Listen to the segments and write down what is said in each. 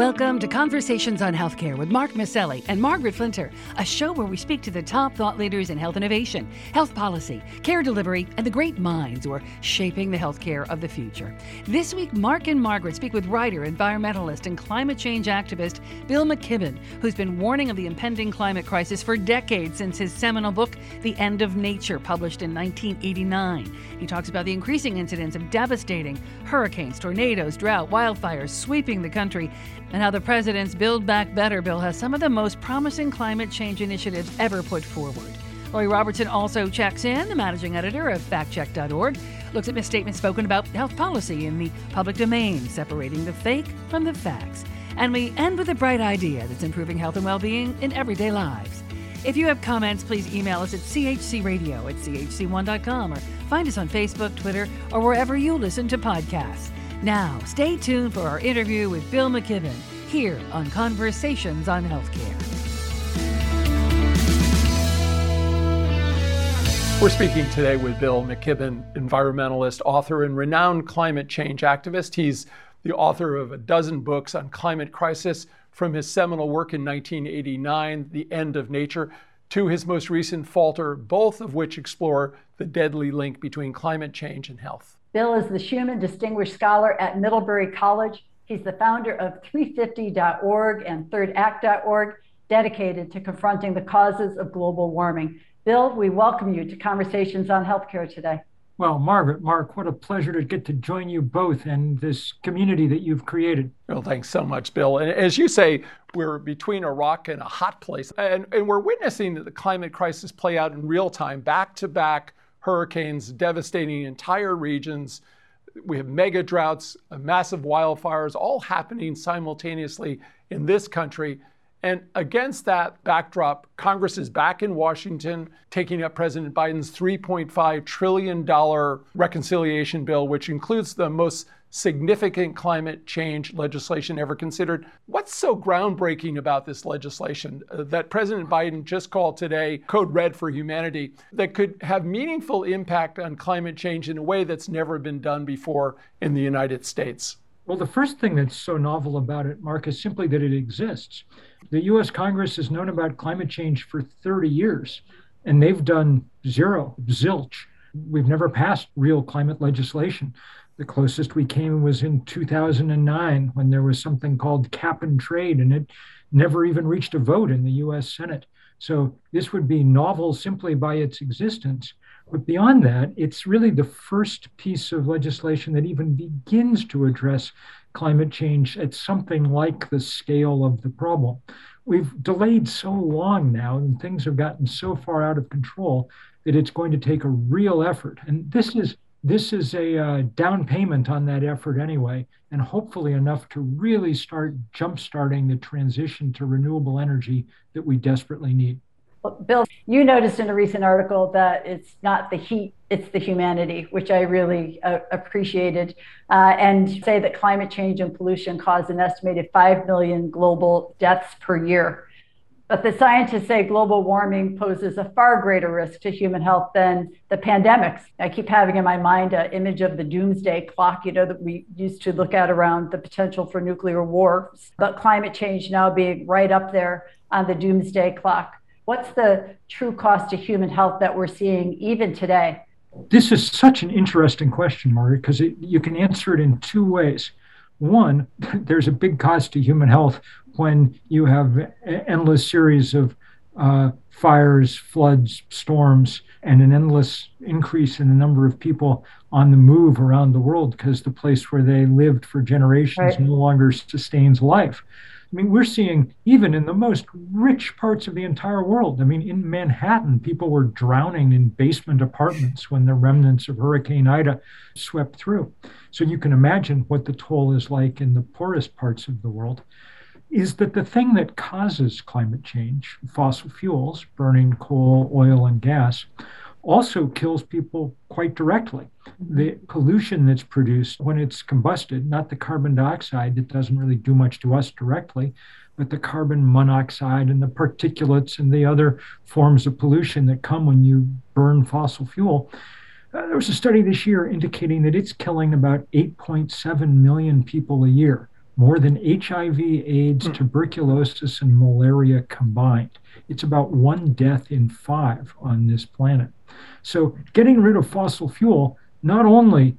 Welcome to Conversations on Healthcare with Mark Masselli and Margaret Flinter, a show where we speak to the top thought leaders in health innovation, health policy, care delivery, and the great minds who are shaping the healthcare of the future. This week, Mark and Margaret speak with writer, environmentalist, and climate change activist Bill McKibben, who's been warning of the impending climate crisis for decades since his seminal book, The End of Nature, published in 1989. He talks about the increasing incidence of devastating hurricanes, tornadoes, drought, wildfires sweeping the country and how the president's Build Back Better bill has some of the most promising climate change initiatives ever put forward. Lori Robertson also checks in, the managing editor of factcheck.org, looks at misstatements spoken about health policy in the public domain, separating the fake from the facts. And we end with a bright idea that's improving health and well being in everyday lives. If you have comments, please email us at chcradio at chc1.com or find us on Facebook, Twitter, or wherever you listen to podcasts. Now, stay tuned for our interview with Bill McKibben here on Conversations on Healthcare. We're speaking today with Bill McKibben, environmentalist, author, and renowned climate change activist. He's the author of a dozen books on climate crisis, from his seminal work in 1989, The End of Nature, to his most recent Falter, both of which explore the deadly link between climate change and health. Bill is the Schumann Distinguished Scholar at Middlebury College. He's the founder of 350.org and thirdact.org, dedicated to confronting the causes of global warming. Bill, we welcome you to Conversations on Healthcare today. Well, Margaret, Mark, what a pleasure to get to join you both and this community that you've created. Well, thanks so much, Bill. And as you say, we're between a rock and a hot place. And, and we're witnessing the climate crisis play out in real time, back to back hurricanes devastating entire regions. We have mega droughts, massive wildfires, all happening simultaneously in this country. And against that backdrop, Congress is back in Washington taking up President Biden's $3.5 trillion reconciliation bill, which includes the most significant climate change legislation ever considered. What's so groundbreaking about this legislation uh, that President Biden just called today Code Red for Humanity that could have meaningful impact on climate change in a way that's never been done before in the United States? Well, the first thing that's so novel about it, Mark, is simply that it exists. The US Congress has known about climate change for 30 years, and they've done zero, zilch. We've never passed real climate legislation. The closest we came was in 2009 when there was something called cap and trade, and it never even reached a vote in the US Senate. So this would be novel simply by its existence. But beyond that, it's really the first piece of legislation that even begins to address climate change at something like the scale of the problem. We've delayed so long now, and things have gotten so far out of control that it's going to take a real effort. And this is this is a uh, down payment on that effort anyway, and hopefully enough to really start jumpstarting the transition to renewable energy that we desperately need. Well, Bill, you noticed in a recent article that it's not the heat, it's the humanity, which I really uh, appreciated, uh, and say that climate change and pollution cause an estimated 5 million global deaths per year. But the scientists say global warming poses a far greater risk to human health than the pandemics. I keep having in my mind an image of the doomsday clock, you know, that we used to look at around the potential for nuclear war, but climate change now being right up there on the doomsday clock. What's the true cost to human health that we're seeing even today? This is such an interesting question, Margaret, because you can answer it in two ways. One, there's a big cost to human health when you have an endless series of uh, fires, floods, storms, and an endless increase in the number of people on the move around the world because the place where they lived for generations right. no longer sustains life. I mean, we're seeing even in the most rich parts of the entire world. I mean, in Manhattan, people were drowning in basement apartments when the remnants of Hurricane Ida swept through. So you can imagine what the toll is like in the poorest parts of the world. Is that the thing that causes climate change, fossil fuels, burning coal, oil, and gas, also kills people quite directly. The pollution that's produced when it's combusted, not the carbon dioxide that doesn't really do much to us directly, but the carbon monoxide and the particulates and the other forms of pollution that come when you burn fossil fuel. Uh, there was a study this year indicating that it's killing about 8.7 million people a year more than HIV, AIDS, mm. tuberculosis, and malaria combined. It's about one death in five on this planet. So, getting rid of fossil fuel not only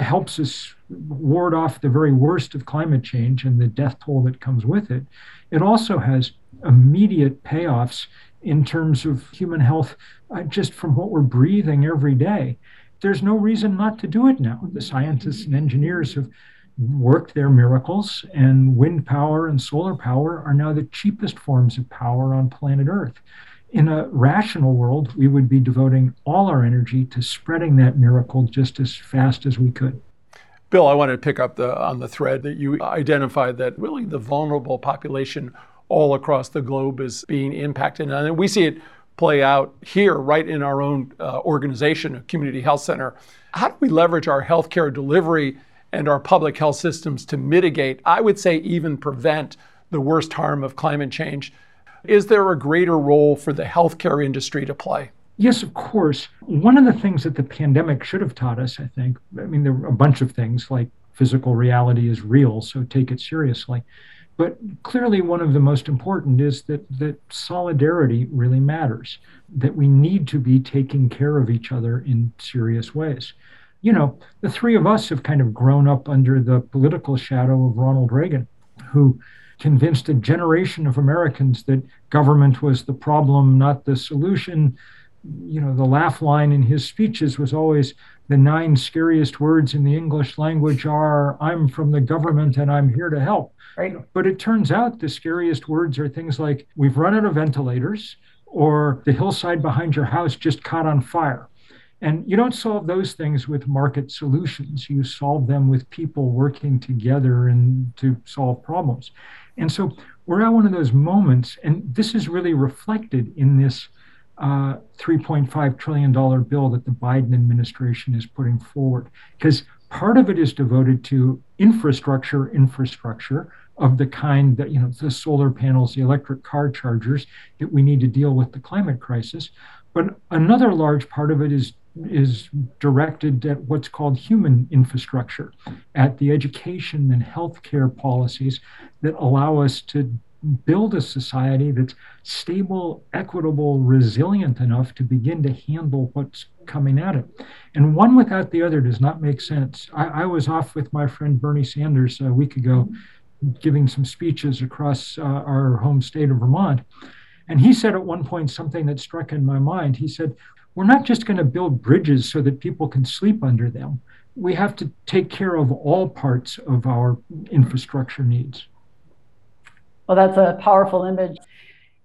helps us ward off the very worst of climate change and the death toll that comes with it, it also has immediate payoffs in terms of human health uh, just from what we're breathing every day. There's no reason not to do it now. The scientists and engineers have worked their miracles, and wind power and solar power are now the cheapest forms of power on planet Earth. In a rational world, we would be devoting all our energy to spreading that miracle just as fast as we could. Bill, I wanted to pick up the, on the thread that you identified that really the vulnerable population all across the globe is being impacted. And we see it play out here, right in our own uh, organization, a community health center. How do we leverage our healthcare delivery and our public health systems to mitigate, I would say, even prevent the worst harm of climate change? Is there a greater role for the healthcare industry to play? Yes, of course. One of the things that the pandemic should have taught us, I think, I mean, there are a bunch of things like physical reality is real, so take it seriously. But clearly, one of the most important is that, that solidarity really matters, that we need to be taking care of each other in serious ways. You know, the three of us have kind of grown up under the political shadow of Ronald Reagan, who convinced a generation of Americans that government was the problem, not the solution. You know, the laugh line in his speeches was always the nine scariest words in the English language are, I'm from the government and I'm here to help. Right. But it turns out the scariest words are things like we've run out of ventilators or the hillside behind your house just caught on fire. And you don't solve those things with market solutions. You solve them with people working together and to solve problems. And so we're at one of those moments, and this is really reflected in this uh, $3.5 trillion bill that the Biden administration is putting forward. Because part of it is devoted to infrastructure, infrastructure, of the kind that, you know, the solar panels, the electric car chargers that we need to deal with the climate crisis. But another large part of it is is directed at what's called human infrastructure, at the education and healthcare policies that allow us to build a society that's stable, equitable, resilient enough to begin to handle what's coming at it. And one without the other does not make sense. I, I was off with my friend Bernie Sanders a week ago giving some speeches across uh, our home state of Vermont. And he said at one point something that struck in my mind. He said, We're not just going to build bridges so that people can sleep under them. We have to take care of all parts of our infrastructure needs. Well, that's a powerful image.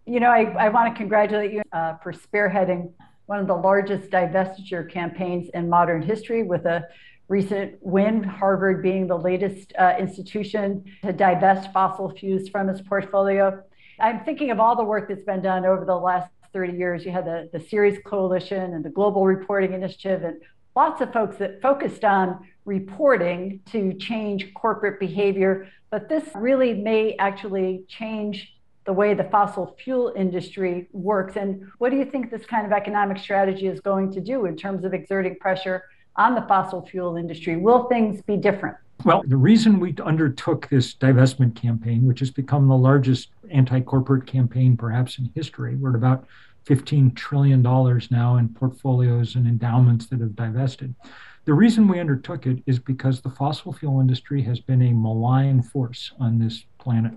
You know, I, I want to congratulate you uh, for spearheading one of the largest divestiture campaigns in modern history with a recent win, Harvard being the latest uh, institution to divest fossil fuels from its portfolio. I'm thinking of all the work that's been done over the last 30 years. You had the, the Ceres Coalition and the Global Reporting Initiative, and lots of folks that focused on reporting to change corporate behavior. But this really may actually change the way the fossil fuel industry works. And what do you think this kind of economic strategy is going to do in terms of exerting pressure on the fossil fuel industry? Will things be different? Well, the reason we undertook this divestment campaign, which has become the largest anti corporate campaign perhaps in history, we're at about $15 trillion now in portfolios and endowments that have divested. The reason we undertook it is because the fossil fuel industry has been a malign force on this planet.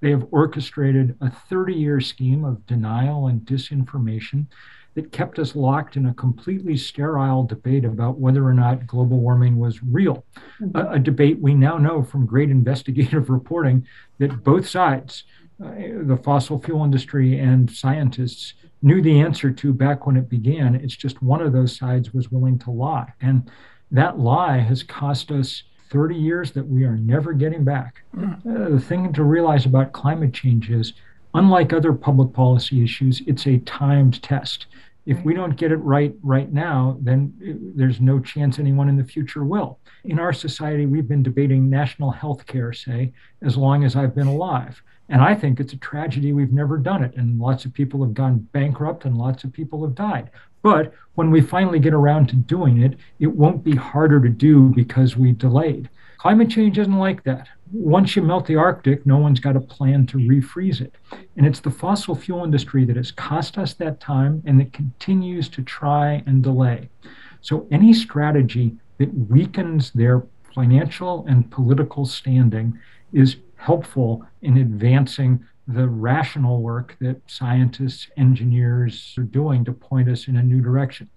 They have orchestrated a 30 year scheme of denial and disinformation that kept us locked in a completely sterile debate about whether or not global warming was real. Mm-hmm. A, a, debate we now know from great investigative reporting that both sides, uh, the fossil fuel industry and scientists, knew the answer to back when it began. It's just one of those sides was willing to lie. And that lie has cost us 30 years that we are never getting back. Mm-hmm. Uh, the thing to realize about climate change is unlike other public policy issues, it's a timed test. If we don't get it right right now, then uh, there's no chance anyone in the future will. In our society, we've been debating national health care, say, as long as I've been alive. And I think it's a tragedy we've never done it. And lots of people have gone bankrupt and lots of people have died. But when we finally get around to doing it, it won't be harder to do because we delayed. Climate change isn't like that. Once you melt the Arctic, no one's got a plan to refreeze it. And it's the fossil fuel industry that has cost us that time and that continues to try and delay. So any strategy that weakens their financial and political standing is helpful in advancing the rational work that scientists, engineers are doing to point us in a new direction.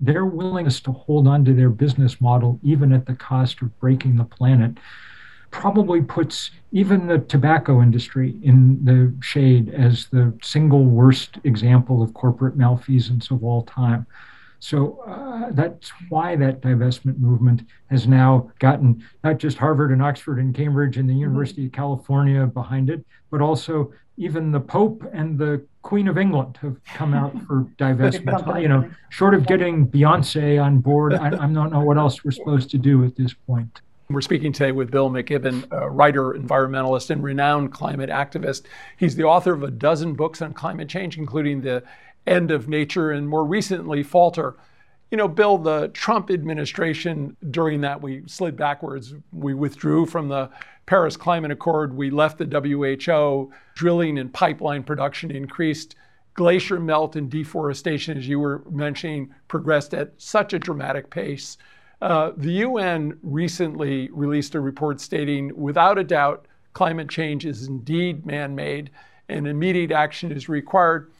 Their willingness to hold on to their business model, even at the cost of breaking the planet, probably puts even the tobacco industry in the shade as the single worst example of corporate malfeasance of all time. So uh, that's why that divestment movement has now gotten not just Harvard and Oxford and Cambridge and the mm-hmm. University of California behind it, but also even the Pope and the Queen of England have come out for divestment. you know, short of getting Beyonce on board, I, I don't know what else we're supposed to do at this point. We're speaking today with Bill McKibben, a writer, environmentalist, and renowned climate activist. He's the author of a dozen books on climate change, including the end of nature, and more recently, falter. You know, Bill, the Trump administration, during that, we slid backwards. We withdrew from the Paris Climate Accord. We left the WHO. Drilling and pipeline production increased. Glacier melt and deforestation, as you were mentioning, progressed at such a dramatic pace. Uh, the UN recently released a report stating, without a doubt, climate change is indeed man made and immediate action is required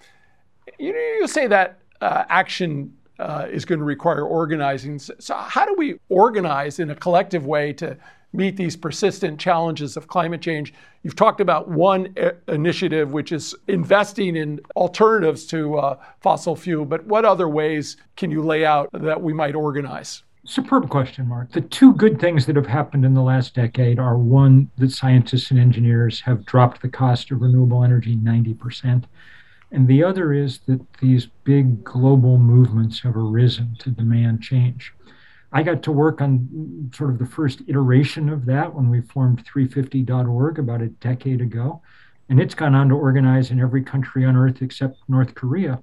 you, you say that uh, action uh, is going to require organizing. So, how do we organize in a collective way to meet these persistent challenges of climate change? You've talked about one I- uh, initiative, which is investing in alternatives to uh, fossil fuel, but what other ways can you lay out that we might organize? Superb question, Mark. The two good things that have happened in the last decade are one, that scientists and engineers have dropped the cost of renewable energy 90%. And the other is that these big global movements have arisen to demand change. I got to work on sort of the first iteration of that when we formed 350.org about a decade ago. And it's gone on to organize in every country on earth except North Korea.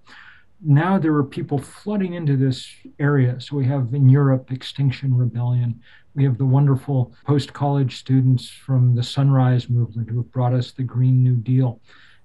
Now there are people flooding into this area. So we have in Europe Extinction Rebellion. We have the wonderful post college students from the Sunrise Movement who have brought us the Green New Deal.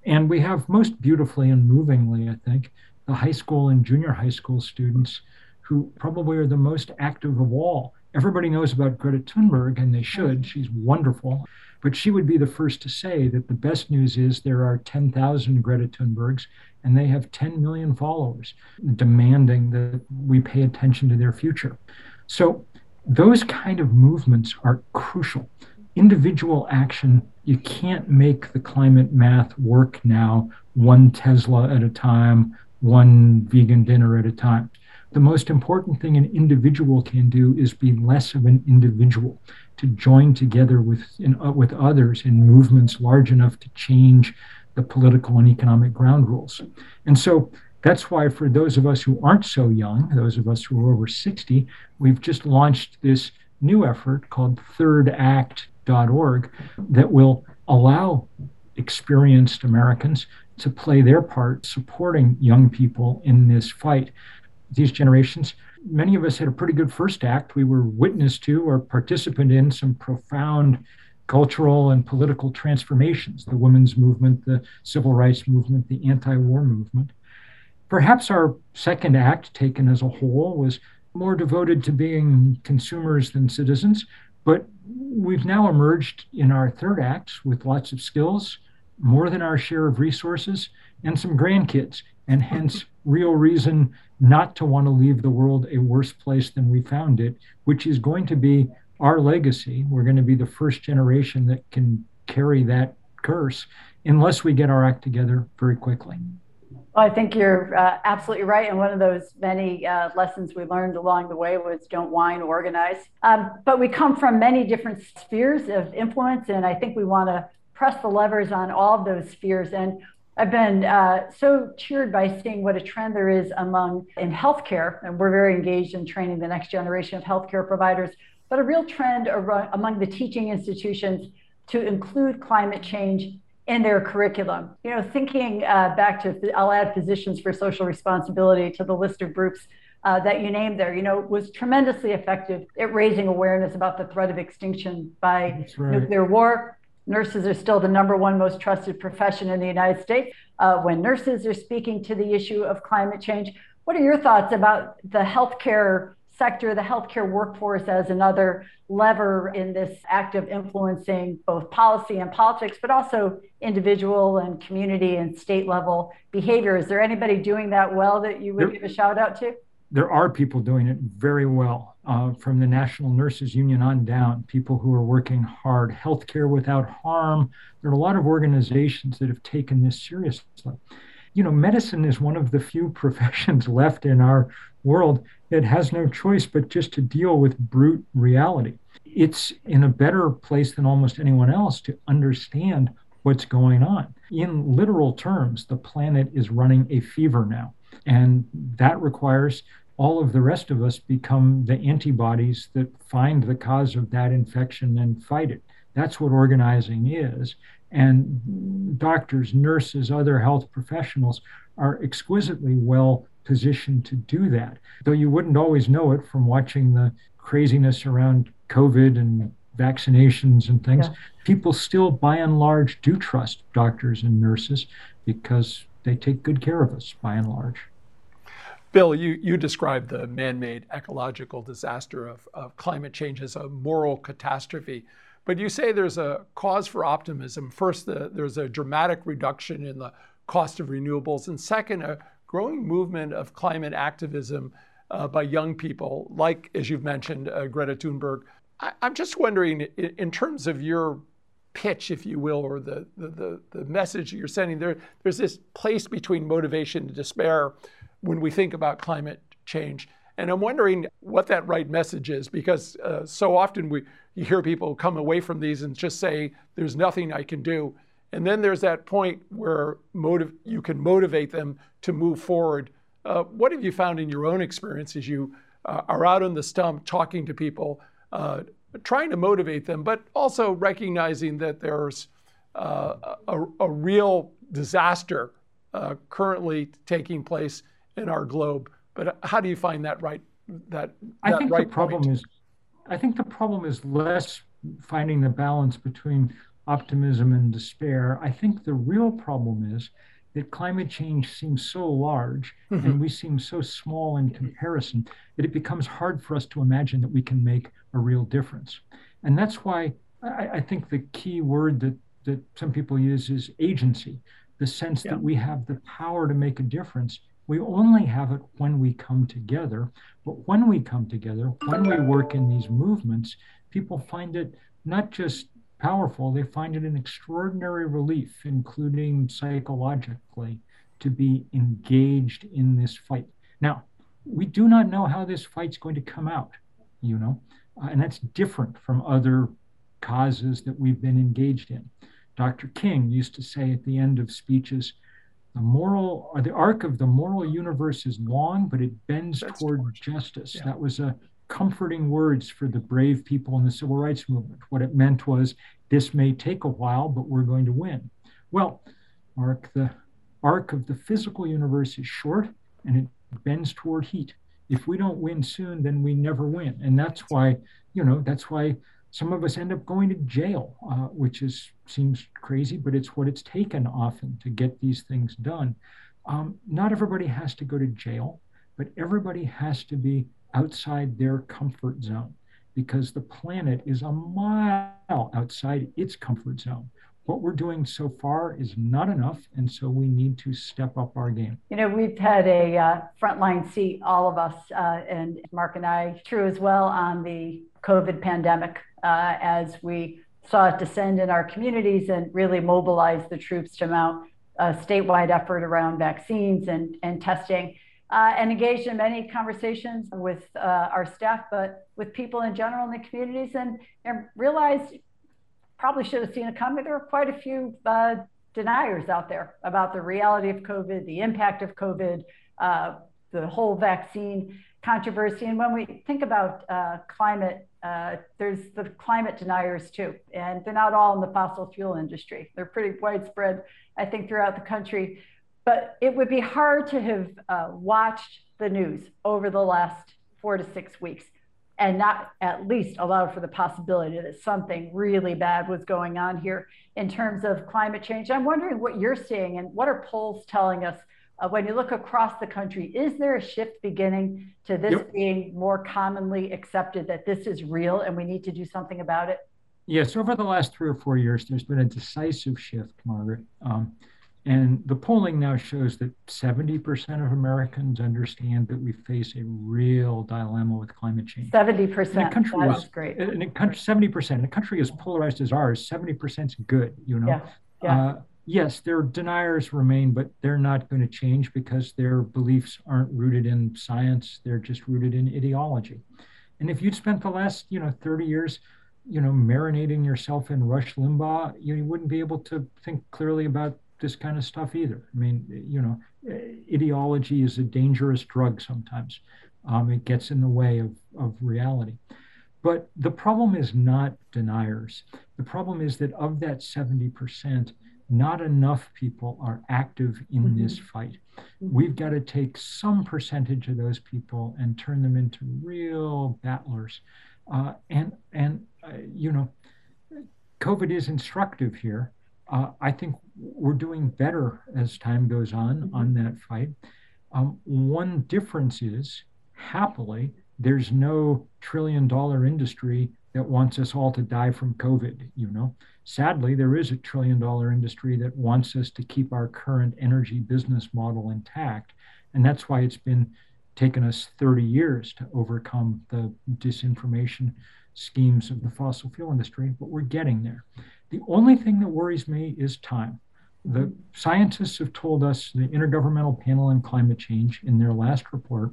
And we have most beautifully and movingly, I think, the high school and junior high school students who probably are the most active of all. Everybody knows about Greta Thunberg, and they should. She's wonderful. But she would be the first to say that the best news is there are 10,000 Greta Thunbergs, and they have 10 million followers demanding that we pay attention to their future. So those kind of movements are crucial. Individual action you can't make the climate math work now one Tesla at a time, one vegan dinner at a time. The most important thing an individual can do is be less of an individual, to join together with, in, uh, with others in movements large enough to change the political and economic ground rules. And so that's why, for those of us who aren't so young, those of us who are over 60, we've just launched this new effort called Third Act org that will allow experienced Americans to play their part supporting young people in this fight. These generations, many of us had a pretty good first act. We were witness to or participant in some profound cultural and political transformations the women's movement, the civil rights movement, the anti war movement. Perhaps our second act, taken as a whole, was more devoted to being consumers than citizens, but we've now emerged in our third act with lots of skills, more than our share of resources, and some grandkids, and hence real reason not to want to leave the world a worse place than we found it, which is going to be our legacy. We're going to be the first generation that can carry that curse unless we get our act together very quickly. I think you're uh, absolutely right. And one of those many uh, lessons we learned along the way was don't whine, organize. Um, but we come from many different spheres of influence. And I think we want to press the levers on all of those spheres. And I've been uh, so cheered by seeing what a trend there is among in healthcare. And we're very engaged in training the next generation of healthcare providers, but a real trend among the teaching institutions to include climate change in their curriculum. You know, thinking uh, back to, I'll add physicians for social responsibility to the list of groups uh, that you named there, you know, was tremendously effective at raising awareness about the threat of extinction by right. nuclear war. Nurses are still the number one most trusted profession in the United States. Uh, when nurses are speaking to the issue of climate change, what are your thoughts about the healthcare sector, the healthcare workforce as another lever in this act of influencing both policy and politics, but also individual and community and state level behavior. Is there anybody doing that well that you would there, give a shout out to? There are people doing it very well, uh, from the National Nurses Union on down, people who are working hard. Healthcare Without Harm. There are a lot of organizations that have taken this seriously you know, medicine is one of the few professions left in our world that has no choice but just to deal with brute reality. It's in a better place than almost anyone else to understand what's going on. In literal terms, the planet is running a fever now, and that requires all of the rest of us become the antibodies that find the cause of that infection and fight it. That's what organizing is. And doctors, nurses, other health professionals are exquisitely well positioned to do that. Though you wouldn't always know it from watching the craziness around COVID and vaccinations and things, yeah. people still by and large do trust doctors and nurses because they take good care of us by and large. Bill, you, you described the man made ecological disaster of, of climate change as a moral catastrophe. But you say there's a cause for optimism. First, the, there's a dramatic reduction in the cost of renewables, and second, a growing movement of climate activism uh, by young people, like, as you've mentioned, uh, Greta Thunberg. I, am just wondering, in, in, terms of your pitch, if you will, or the, the, the, the message you're sending, there, there's this place between motivation and despair when we think about climate change. And I'm wondering what that right message is because uh, so often we you hear people come away from these and just say, "There's nothing I can do," and then there's that point where motive you can motivate them to move forward. Uh, what have you found in your own experience as you uh, are out on the stump talking to people, uh, trying to motivate them, but also recognizing that there's uh, a, a, real disaster uh, currently taking place in our globe? But how do you find that right? That, I that think right the problem point? is, I think the problem is less finding the balance between optimism and despair. I think the real problem is that climate change seems so large mm-hmm. and we seem so small in comparison that it becomes hard for us to imagine that we can make a real difference. And that's why I, I think the key word that, that some people use is agency the sense yeah. that we have the power to make a difference we only have it when we come together. But when we come together, when we work in these movements, people find it not just powerful, they find it an extraordinary relief, including psychologically, to be engaged in this fight. Now, we do not know how this fight's going to come out, you know, uh, and that's different from other causes that we've been engaged in. Dr. King used to say at the end of speeches, the moral or the arc of the moral universe is long, but it bends toward justice. Yeah. That was a comforting words for the brave people in the civil rights movement. What it meant was this may take a while, but we're going to win. Well, Mark, the arc of the physical universe is short and it bends toward heat. If we don't win soon, then we never win. And that's why, you know, that's why some of us end up going to jail, uh, which is seems crazy, but it's what it's taken often to get these things done. Um, not everybody has to go to jail, but everybody has to be outside their comfort zone because the planet is a mile outside its comfort zone. What we're doing so far is not enough, and so we need to step up our game. You know, we've had a uh, frontline seat, all of us, uh, and Mark and I, true as well, on the COVID pandemic uh, as we saw it descend in our communities and really mobilize the troops to mount a statewide effort around vaccines and, and testing. Uh, and engaged in many conversations with uh, our staff, but with people in general in the communities, and, and realized probably should have seen it coming. There were quite a few uh, deniers out there about the reality of COVID, the impact of COVID, uh, the whole vaccine controversy. And when we think about uh, climate, uh, there's the climate deniers too. And they're not all in the fossil fuel industry, they're pretty widespread, I think, throughout the country. But it would be hard to have uh, watched the news over the last four to six weeks and not at least allow for the possibility that something really bad was going on here in terms of climate change. I'm wondering what you're seeing and what are polls telling us uh, when you look across the country? Is there a shift beginning to this yep. being more commonly accepted that this is real and we need to do something about it? Yes, over the last three or four years, there's been a decisive shift, Margaret. Um, and the polling now shows that 70% of Americans understand that we face a real dilemma with climate change. 70%. In a country That's is, great. In a country, 70%. In a country as polarized as ours, 70% is good, you know? Yeah. yeah. Uh, yes, their deniers remain, but they're not going to change because their beliefs aren't rooted in science. They're just rooted in ideology. And if you'd spent the last, you know, 30 years you know, marinating yourself in Rush Limbaugh, you wouldn't be able to think clearly about this kind of stuff either. I mean, you know, ideology is a dangerous drug sometimes. Um, it gets in the way of, of reality. But the problem is not deniers. The problem is that of that 70%, not enough people are active in mm-hmm. this fight. We've got to take some percentage of those people and turn them into real battlers. Uh, and, and uh, you know, COVID is instructive here uh, I think we're doing better as time goes on mm-hmm. on that fight. Um, one difference is, happily, there's no trillion dollar industry that wants us all to die from COVID. You know, sadly, there is a trillion dollar industry that wants us to keep our current energy business model intact, and that's why it's been taken us 30 years to overcome the disinformation schemes of the fossil fuel industry, but we're getting there. The only thing that worries me is time. The scientists have told us, the Intergovernmental Panel on Climate Change, in their last report,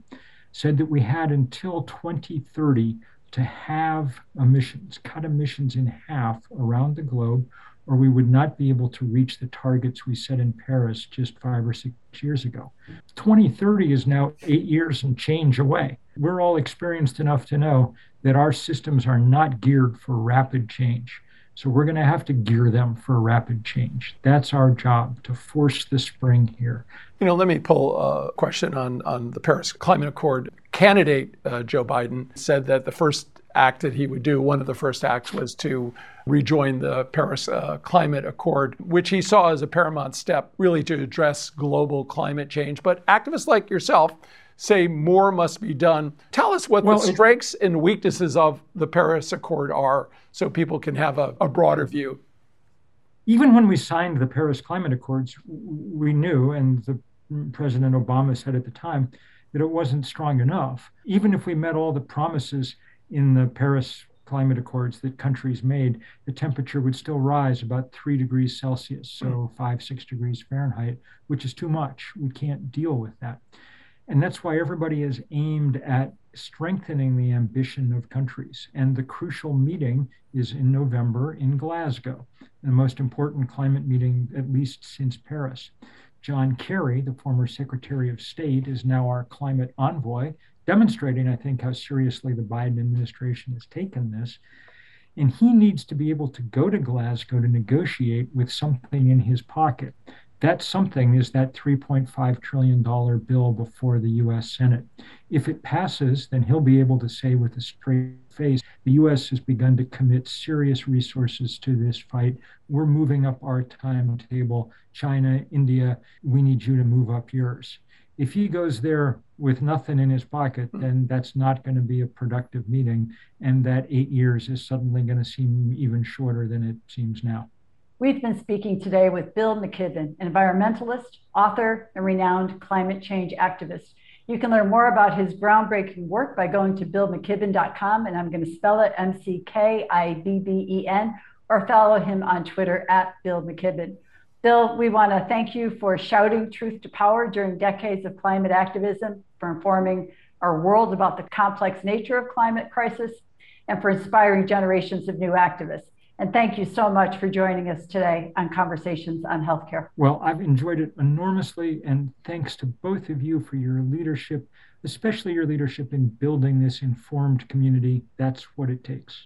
said that we had until 2030 to have emissions, cut emissions in half around the globe, or we would not be able to reach the targets we set in Paris just five or six years ago. 2030 is now eight years and change away. We're all experienced enough to know that our systems are not geared for rapid change. So we're going to have to gear them for rapid change. That's our job to force the spring here. You know, let me pull a question on, on the Paris Climate Accord. Candidate uh, Joe Biden said that the first act that he would do, one of the first acts was to rejoin the Paris uh, Climate Accord, which he saw as a paramount step really to address global climate change. But activists like yourself, say more must be done. Tell us what well, the strengths and weaknesses of the Paris Accord are so people can have a, a broader view. Even when we signed the Paris Climate Accords, we knew, and the President Obama said at the time, that it wasn't strong enough. Even if we met all the promises in the Paris climate accords that countries made, the temperature would still rise about three degrees Celsius, so five, six degrees Fahrenheit, which is too much. We can't deal with that. And that's why everybody is aimed at strengthening the ambition of countries. And the crucial meeting is in November in Glasgow, the most important climate meeting, at least since Paris. John Kerry, the former Secretary of State, is now our climate envoy, demonstrating, I think, how seriously the Biden administration has taken this. And he needs to be able to go to Glasgow to negotiate with something in his pocket that something is that $3.5 trillion bill before the US Senate. If it passes, then he'll be able to say with a straight face the US has begun to commit serious resources to this fight. We're moving up our timetable. China, India, we need you to move up yours. If he goes there with nothing in his pocket, then that's not going to be a productive meeting. And that eight years is suddenly going to seem even shorter than it seems now. We've been speaking today with Bill McKibben, an environmentalist, author, and renowned climate change activist. You can learn more about his groundbreaking work by going to billmckibben.com, and I'm going to spell it M C K I B B E N, or follow him on Twitter at Bill McKibben. Bill, we want to thank you for shouting truth to power during decades of climate activism, for informing our world about the complex nature of climate crisis, and for inspiring generations of new activists. And thank you so much for joining us today on Conversations on Healthcare. Well, I've enjoyed it enormously, and thanks to both of you for your leadership, especially your leadership in building this informed community. That's what it takes.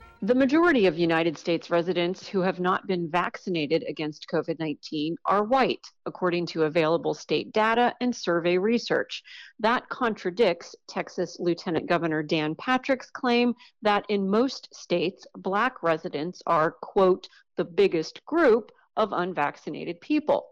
The majority of United States residents who have not been vaccinated against COVID 19 are white, according to available state data and survey research. That contradicts Texas Lieutenant Governor Dan Patrick's claim that in most states, Black residents are, quote, the biggest group of unvaccinated people.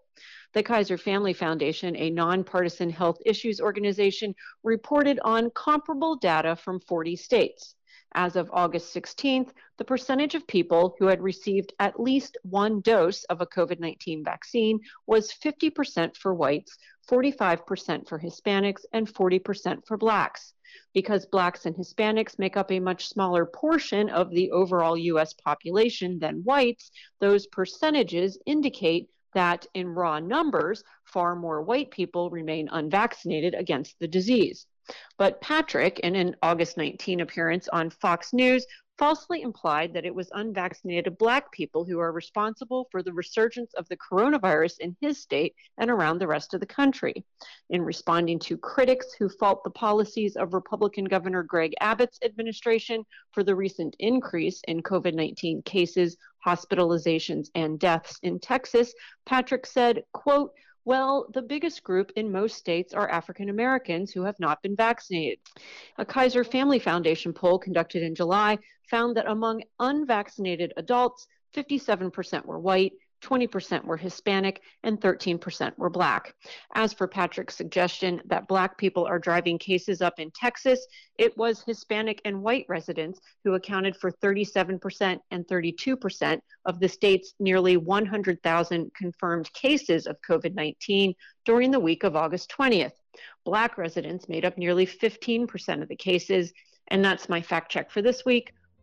The Kaiser Family Foundation, a nonpartisan health issues organization, reported on comparable data from 40 states. As of August 16th, the percentage of people who had received at least one dose of a COVID 19 vaccine was 50% for whites, 45% for Hispanics, and 40% for blacks. Because blacks and Hispanics make up a much smaller portion of the overall US population than whites, those percentages indicate that in raw numbers, far more white people remain unvaccinated against the disease. But Patrick, in an August 19 appearance on Fox News, falsely implied that it was unvaccinated black people who are responsible for the resurgence of the coronavirus in his state and around the rest of the country. In responding to critics who fault the policies of Republican Governor Greg Abbott's administration for the recent increase in COVID 19 cases, hospitalizations, and deaths in Texas, Patrick said, quote, well, the biggest group in most states are African Americans who have not been vaccinated. A Kaiser Family Foundation poll conducted in July found that among unvaccinated adults, 57% were white, 20% were Hispanic, and 13% were Black. As for Patrick's suggestion that Black people are driving cases up in Texas, it was Hispanic and white residents who accounted for 37% and 32% of the state's nearly 100,000 confirmed cases of COVID 19 during the week of August 20th. Black residents made up nearly 15% of the cases. And that's my fact check for this week.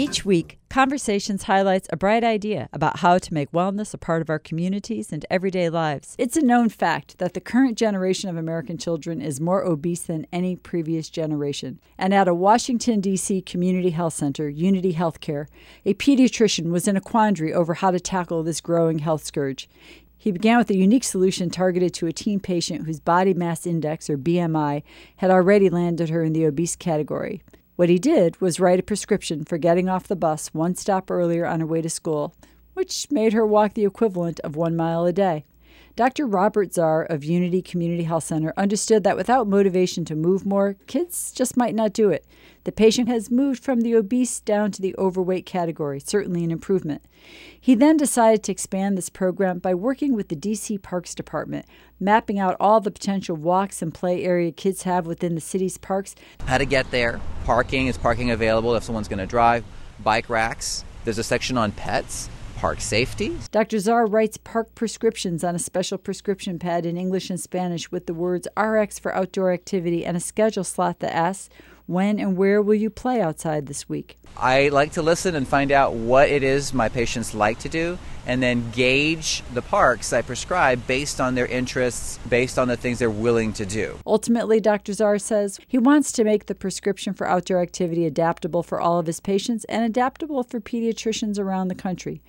Each week, Conversations highlights a bright idea about how to make wellness a part of our communities and everyday lives. It's a known fact that the current generation of American children is more obese than any previous generation. And at a Washington, D.C. community health center, Unity Healthcare, a pediatrician was in a quandary over how to tackle this growing health scourge. He began with a unique solution targeted to a teen patient whose body mass index, or BMI, had already landed her in the obese category. What he did was write a prescription for getting off the bus one stop earlier on her way to school, which made her walk the equivalent of one mile a day. Dr. Robert Zarr of Unity Community Health Center understood that without motivation to move more, kids just might not do it. The patient has moved from the obese down to the overweight category, certainly an improvement. He then decided to expand this program by working with the DC Parks Department, mapping out all the potential walks and play area kids have within the city's parks. How to get there, parking, is parking available if someone's going to drive, bike racks, there's a section on pets park safety. Dr. Zarr writes park prescriptions on a special prescription pad in English and Spanish with the words RX for outdoor activity and a schedule slot that asks, when and where will you play outside this week? I like to listen and find out what it is my patients like to do and then gauge the parks I prescribe based on their interests, based on the things they're willing to do. Ultimately, Dr. Zarr says he wants to make the prescription for outdoor activity adaptable for all of his patients and adaptable for pediatricians around the country.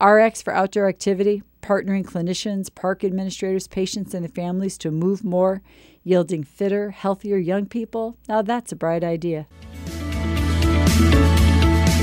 RX for outdoor activity, partnering clinicians, park administrators, patients, and the families to move more yielding fitter, healthier young people? Now that's a bright idea.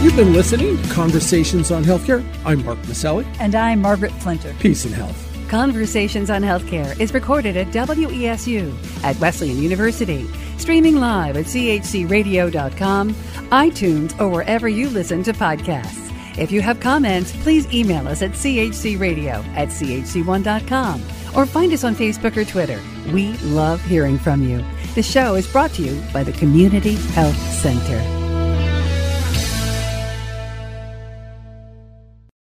You've been listening to Conversations on Healthcare. I'm Mark Masselli. And I'm Margaret Flinter. Peace and health. Conversations on Healthcare is recorded at WESU at Wesleyan University, streaming live at chcradio.com, iTunes, or wherever you listen to podcasts. If you have comments, please email us at chcradio at chc1.com or find us on Facebook or Twitter. We love hearing from you. The show is brought to you by the Community Health Center.